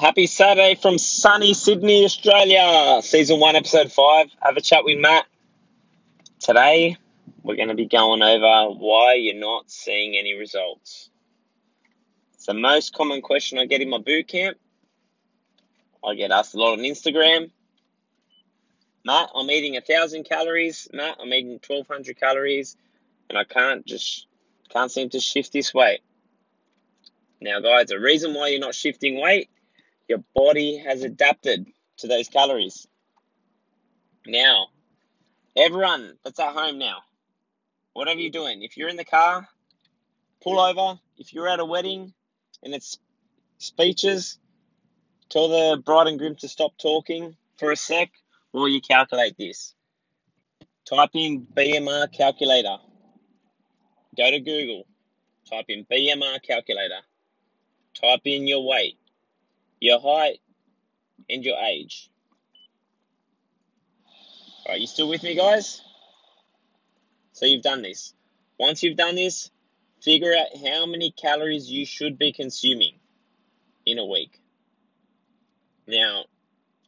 Happy Saturday from sunny Sydney, Australia. Season 1, Episode 5. Have a chat with Matt. Today, we're going to be going over why you're not seeing any results. It's the most common question I get in my boot camp. I get asked a lot on Instagram. Matt, I'm eating a thousand calories. Matt, I'm eating 1200 calories, and I can't just can't seem to shift this weight. Now, guys, the reason why you're not shifting weight your body has adapted to those calories. Now, everyone that's at home now, whatever you're doing, if you're in the car, pull over. If you're at a wedding and it's speeches, tell the bride and groom to stop talking for a sec while you calculate this. Type in BMR calculator. Go to Google. Type in BMR calculator. Type in your weight your height, and your age. Alright, you still with me, guys? So you've done this. Once you've done this, figure out how many calories you should be consuming in a week. Now,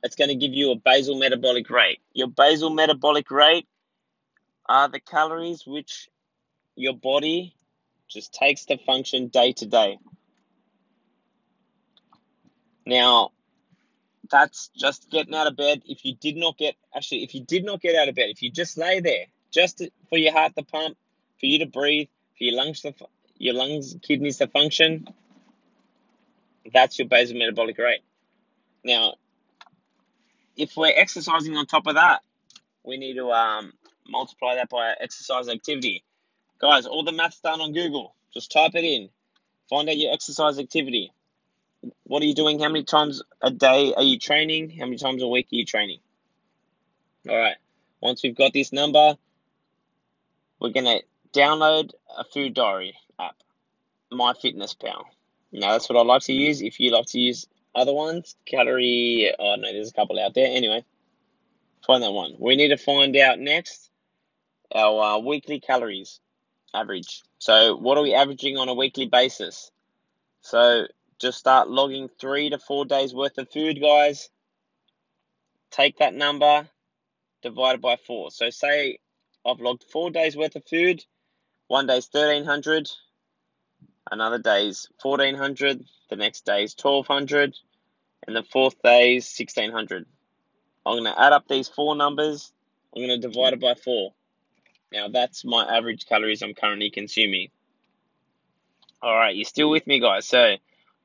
it's going to give you a basal metabolic rate. Your basal metabolic rate are the calories which your body just takes to function day to day. Now, that's just getting out of bed. If you did not get, actually, if you did not get out of bed, if you just lay there, just for your heart to pump, for you to breathe, for your lungs to, your lungs, kidneys to function, that's your basal metabolic rate. Now, if we're exercising on top of that, we need to um, multiply that by exercise activity. Guys, all the math's done on Google. Just type it in. Find out your exercise activity. What are you doing? How many times a day are you training? How many times a week are you training? All right. Once we've got this number, we're going to download a food diary app, MyFitnessPal. Now, that's what I like to use. If you like to use other ones, calorie, oh no, there's a couple out there. Anyway, find that one. We need to find out next our uh, weekly calories average. So, what are we averaging on a weekly basis? So, just start logging three to four days worth of food, guys. Take that number, divided by four. So say I've logged four days worth of food. One day's 1300, another day's 1400, the next day's 1200, and the fourth day's 1600. I'm going to add up these four numbers. I'm going to divide it by four. Now that's my average calories I'm currently consuming. All right, you're still with me, guys. So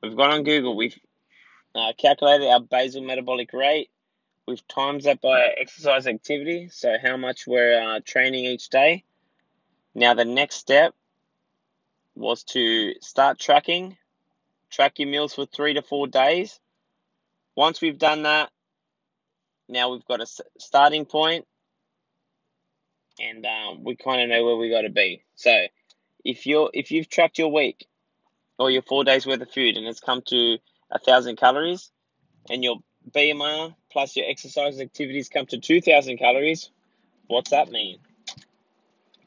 We've gone on Google. We've uh, calculated our basal metabolic rate. We've times that by exercise activity, so how much we're uh, training each day. Now, the next step was to start tracking, track your meals for three to four days. Once we've done that, now we've got a starting point and um, we kind of know where we got to be. So, if you're if you've tracked your week or your four days worth of food and it's come to a thousand calories and your BMR plus your exercise activities come to 2000 calories, what's that mean?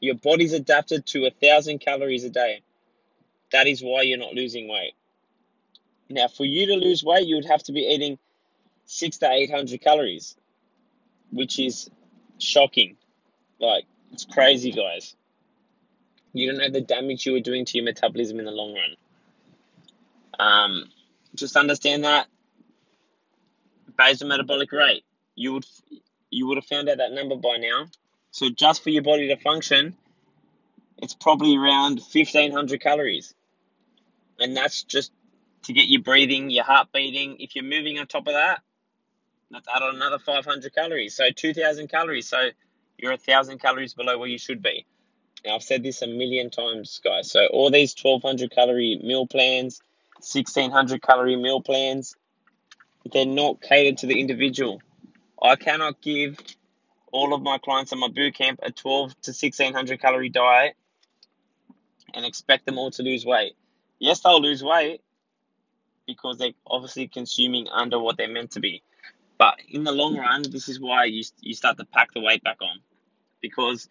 Your body's adapted to a thousand calories a day. That is why you're not losing weight. Now, for you to lose weight, you would have to be eating six to 800 calories, which is shocking. Like, it's crazy, guys. You don't know the damage you are doing to your metabolism in the long run. Um, just understand that basal metabolic rate. You would you would have found out that number by now. So just for your body to function, it's probably around fifteen hundred calories, and that's just to get you breathing, your heart beating. If you're moving on top of that, that's add on another five hundred calories. So two thousand calories. So you're a thousand calories below where you should be. Now I've said this a million times, guys. So all these twelve hundred calorie meal plans 1600 calorie meal plans, they're not catered to the individual. I cannot give all of my clients in my boot camp a 12 to 1600 calorie diet and expect them all to lose weight. Yes, they'll lose weight because they're obviously consuming under what they're meant to be. But in the long run, this is why you, you start to pack the weight back on because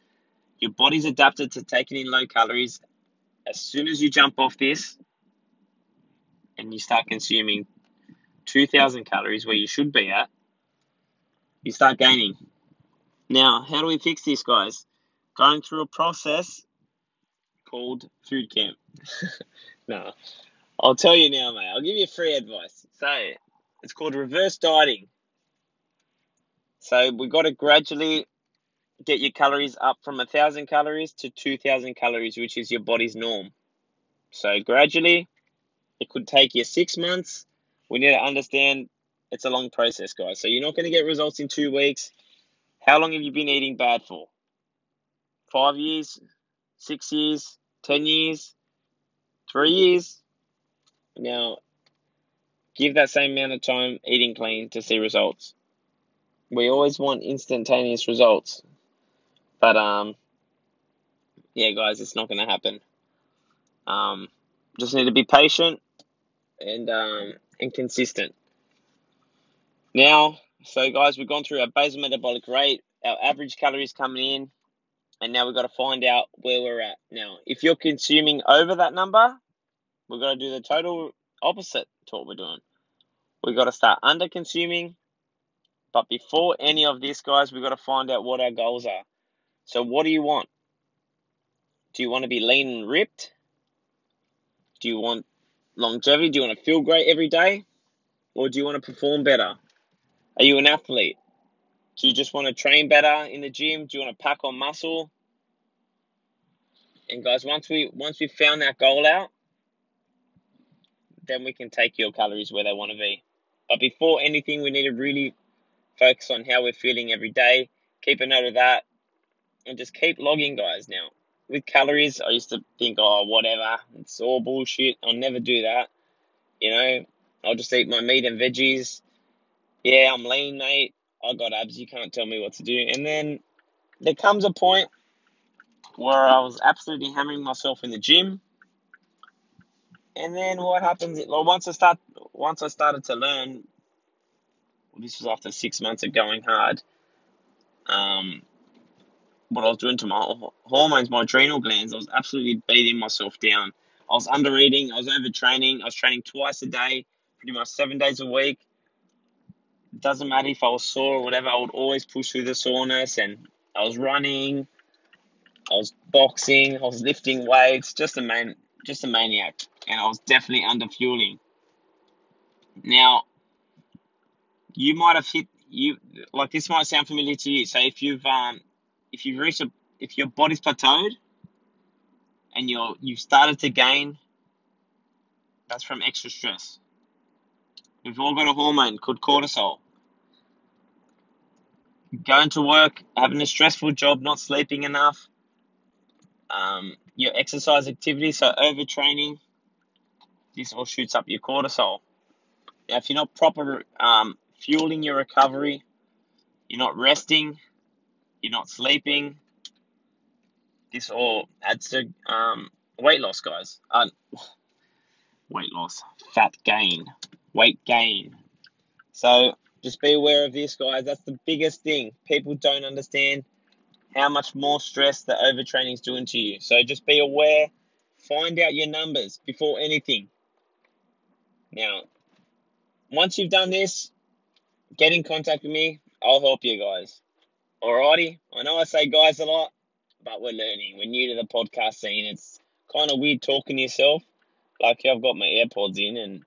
your body's adapted to taking in low calories. As soon as you jump off this, and you start consuming 2,000 calories where you should be at, you start gaining. Now, how do we fix this, guys? Going through a process called food camp. no, I'll tell you now, mate. I'll give you free advice. So, it's called reverse dieting. So, we've got to gradually get your calories up from 1,000 calories to 2,000 calories, which is your body's norm. So, gradually, it could take you six months. We need to understand it's a long process, guys. So, you're not going to get results in two weeks. How long have you been eating bad for? Five years? Six years? Ten years? Three years? Now, give that same amount of time eating clean to see results. We always want instantaneous results. But, um, yeah, guys, it's not going to happen. Um, just need to be patient and, um, and consistent. Now, so guys, we've gone through our basal metabolic rate, our average calories coming in, and now we've got to find out where we're at. Now, if you're consuming over that number, we've got to do the total opposite to what we're doing. We've got to start under consuming. But before any of this, guys, we've got to find out what our goals are. So, what do you want? Do you want to be lean and ripped? Do you want longevity? Do you want to feel great every day? Or do you want to perform better? Are you an athlete? Do you just want to train better in the gym? Do you want to pack on muscle? And guys, once we once we've found that goal out, then we can take your calories where they want to be. But before anything, we need to really focus on how we're feeling every day. Keep a note of that, and just keep logging, guys. Now, with calories, I used to think, oh, whatever, it's all bullshit. I'll never do that. You know, I'll just eat my meat and veggies. Yeah, I'm lean, mate. I got abs, you can't tell me what to do. And then there comes a point where I was absolutely hammering myself in the gym. And then what happens? Well, once I start, once I started to learn, this was after six months of going hard. Um, what I was doing to my hormones, my adrenal glands, I was absolutely beating myself down. I was under eating, I was overtraining, I was training twice a day, pretty much seven days a week doesn't matter if I was sore or whatever, I would always push through the soreness and I was running, I was boxing, I was lifting weights, just a man just a maniac. And I was definitely under fueling. Now you might have hit you like this might sound familiar to you. So if you've um if you've reached a if your body's plateaued and you're you've started to gain, that's from extra stress. We've all got a hormone called cortisol. Going to work, having a stressful job, not sleeping enough, um, your exercise activity, so overtraining, this all shoots up your cortisol. Now, if you're not proper um, fueling your recovery, you're not resting, you're not sleeping, this all adds to um, weight loss, guys. Uh, weight loss, fat gain weight gain. So just be aware of this, guys. That's the biggest thing. People don't understand how much more stress the overtraining is doing to you. So just be aware. Find out your numbers before anything. Now, once you've done this, get in contact with me. I'll help you guys. Alrighty. I know I say guys a lot, but we're learning. We're new to the podcast scene. It's kind of weird talking to yourself. Like I've got my AirPods in and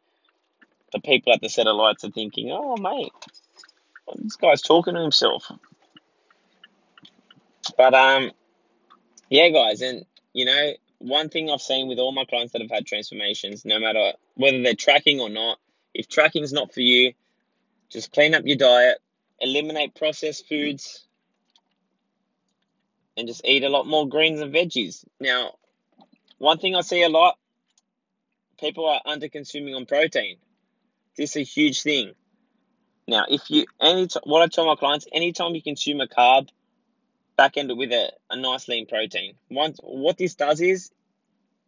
the people at the set of lights are thinking, oh, mate, this guy's talking to himself. But, um, yeah, guys, and, you know, one thing I've seen with all my clients that have had transformations, no matter whether they're tracking or not, if tracking's not for you, just clean up your diet, eliminate processed foods, and just eat a lot more greens and veggies. Now, one thing I see a lot, people are under consuming on protein. This is a huge thing. Now, if you any what I tell my clients, anytime you consume a carb, back end it with a, a nice lean protein. Once what this does is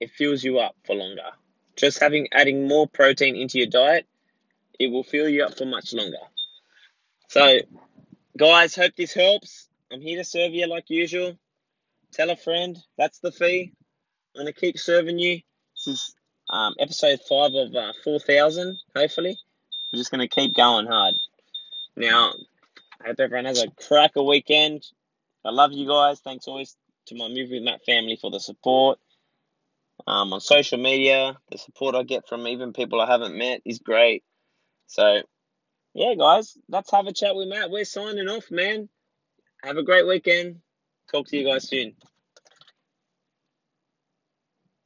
it fills you up for longer. Just having adding more protein into your diet, it will fill you up for much longer. So, guys, hope this helps. I'm here to serve you like usual. Tell a friend. That's the fee. I'm gonna keep serving you. This is um, episode five of uh, four thousand, hopefully. We're just gonna keep going hard. Now, I hope everyone has a cracker weekend. I love you guys. Thanks always to my Movie with Matt family for the support. Um, on social media, the support I get from even people I haven't met is great. So, yeah, guys, let's have a chat with Matt. We're signing off, man. Have a great weekend. Talk to you guys soon.